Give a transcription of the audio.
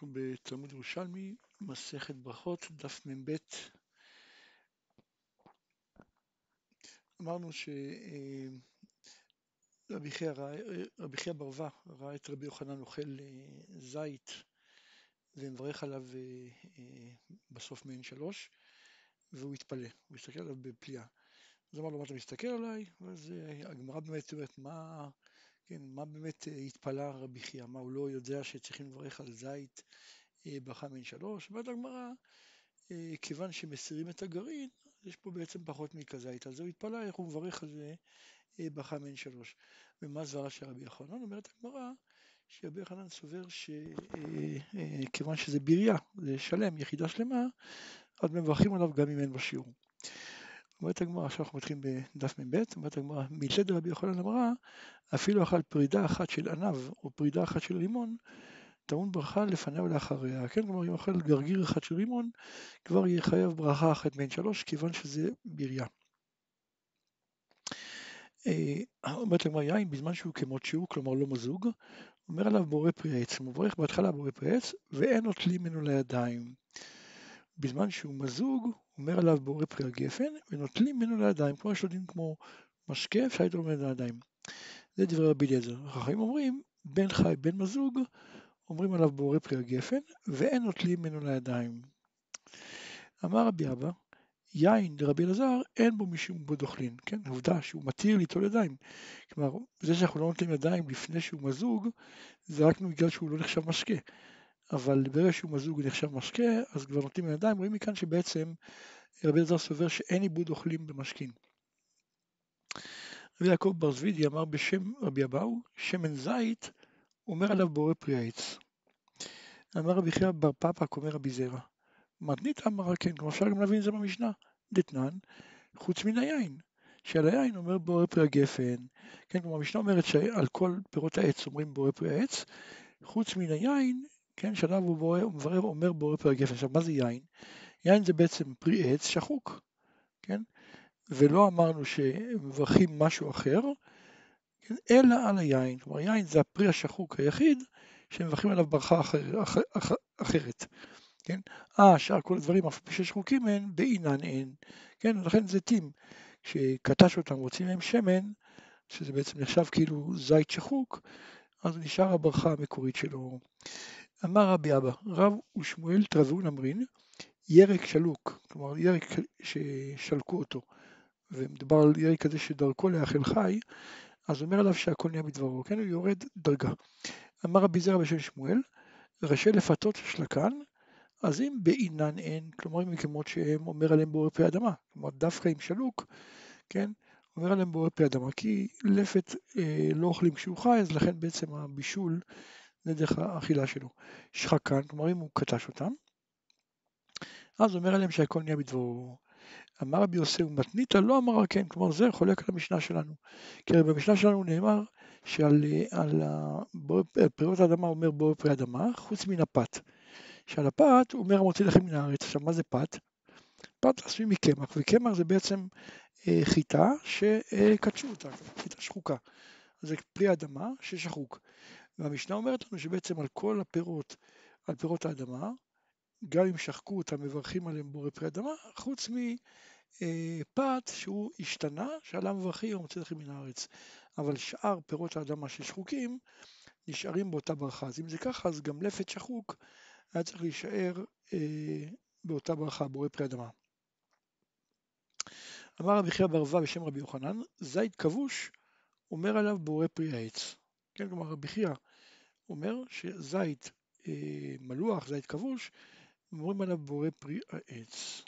אנחנו בתלמוד ירושלמי, מסכת ברכות, דף מ"ב. אמרנו שרבי חייא ברווה ראה את רבי יוחנן אוכל אה, זית ומברך עליו אה, אה, בסוף מעין שלוש, והוא התפלא, הוא הסתכל עליו בפליאה. אז אמר לו, מה אתה מסתכל עליי? ואז הגמרא באמת אומרת, מה... כן, מה באמת אה, התפלא רבי חייא? מה, הוא לא יודע שצריכים לברך על זית אה, מן שלוש? אומרת הגמרא, אה, כיוון שמסירים את הגרעין, יש פה בעצם פחות מכזית, אז הוא התפלא איך הוא מברך על זה מן שלוש. ומה זרה של רבי יוחנן? אומרת הגמרא, שרבי יוחנן סובר שכיוון שזה בירייה, זה שלם, יחידה שלמה, אז מברכים עליו גם אם אין בשיעור. אומרת הגמרא, עכשיו אנחנו מתחילים בדף מ"ב, אומרת הגמרא, מלשד רבי יוחנן אמרה, אפילו אכל פרידה אחת של ענב או פרידה אחת של לימון, טעון ברכה לפניה ולאחריה. כן, כלומר, אם אוכל גרגיר אחד של לימון, כבר יהיה חייב ברכה אחת בין שלוש, כיוון שזה בירייה. אה, אומרת הגמרא, יין בזמן שהוא כמות שהוא, כלומר לא מזוג, אומר עליו בורא פרי עץ, מברך בהתחלה בורא פרי עץ, ואין נוטלים ממנו לידיים. בזמן שהוא מזוג, אומר עליו בורא פרי הגפן, ונוטלים ממנו לידיים, כמו דין כמו משקה, אפשר לתרום ממנו לידיים. זה דברי רבי אליעזר. החכמים אומרים, בן חי, בן מזוג, אומרים עליו בורא פרי הגפן, ואין נוטלים ממנו לידיים. אמר רבי אבא, יין לרבי אלעזר אין בו משום בו דוחלין, כן? עובדה שהוא מתיר ליטול ידיים. כלומר, זה שאנחנו לא נוטלים ידיים לפני שהוא מזוג, זה רק בגלל שהוא לא נחשב משקה. אבל ברגע שהוא מזוג ונחשב משקה, אז כבר נותנים לידיים, רואים מכאן שבעצם רבי אלעזר סובר שאין עיבוד אוכלים במשקין. רבי יעקב בר זבידי אמר בשם רבי אבאו, שמן זית אומר עליו בורא פרי העץ. אמר רבי חייא בר פפק אומר רבי זרע, מתנית אמרה כן, כמו אפשר גם להבין את זה במשנה, דתנן, חוץ מן היין, שעל היין אומר בורא פרי הגפן, כן, כלומר המשנה אומרת שעל כל פירות העץ אומרים בורא פרי העץ, חוץ מן היין כן, שעליו הוא בורא, מברר, אומר בורא פרק גפן. עכשיו, מה זה יין? יין זה בעצם פרי עץ שחוק, כן? ולא אמרנו שמברכים משהו אחר, כן? אלא על היין. כלומר, יין זה הפרי השחוק היחיד שמברכים עליו ברכה אחר, אחר, אחר, אחרת, כן? אה, שאר כל הדברים, אף פי ששחוקים הן, בעינן אין, כן? ולכן זיתים, כשקטש אותם, רוצים להם שמן, שזה בעצם נחשב כאילו זית שחוק, אז נשאר הברכה המקורית שלו. אמר רבי אבא, רב ושמואל טרזון אמרין, ירק שלוק, כלומר ירק ששלקו אותו, ומדובר על ירק כזה שדרכו לאכל חי, אז אומר עליו שהכל נהיה בדברו, כן, הוא יורד דרגה. אמר רבי זרע בשם שמואל, ראשי לפתות שלקן, אז אם בעינן אין, כלומר אם מקומות שהם אומר עליהם בורא פי אדמה, כלומר דווקא עם שלוק, כן, אומר עליהם בורא פי אדמה, כי לפת אה, לא אוכלים כשהוא חי, אז לכן בעצם הבישול זה דרך האכילה שלו. שחקן, כלומר אם הוא קטש אותם, אז אומר עליהם שהכל נהיה בדברו. אמר רבי יוסף ומתנית לא אמר כן, כלומר זה חולק על המשנה שלנו. כי במשנה שלנו נאמר שעל על פירות האדמה אומר בואו פרי אדמה, חוץ מן הפת. שעל הפת אומר המוציא לכם מן הארץ. עכשיו מה זה פת? פת עשוי מקמח, וקמח זה בעצם אה, חיטה שקדשו אותה, חיטה שחוקה. זה פרי אדמה ששחוק. והמשנה אומרת לנו שבעצם על כל הפירות, על פירות האדמה, גם אם שחקו אותם, מברכים עליהם בורא פרי אדמה, חוץ מפת שהוא השתנה, שעליו מברכים ומוצא לכם מן הארץ. אבל שאר פירות האדמה ששחוקים, נשארים באותה ברכה. אז אם זה ככה, אז גם לפת שחוק היה צריך להישאר אה, באותה ברכה, בורא פרי אדמה. אמר רבי חייא ברווה בשם רבי יוחנן, זית כבוש אומר עליו בורא פרי העץ. כן, כלומר רבי חייא אומר שזית אה, מלוח, זית כבוש, אומרים עליו בורא פרי העץ.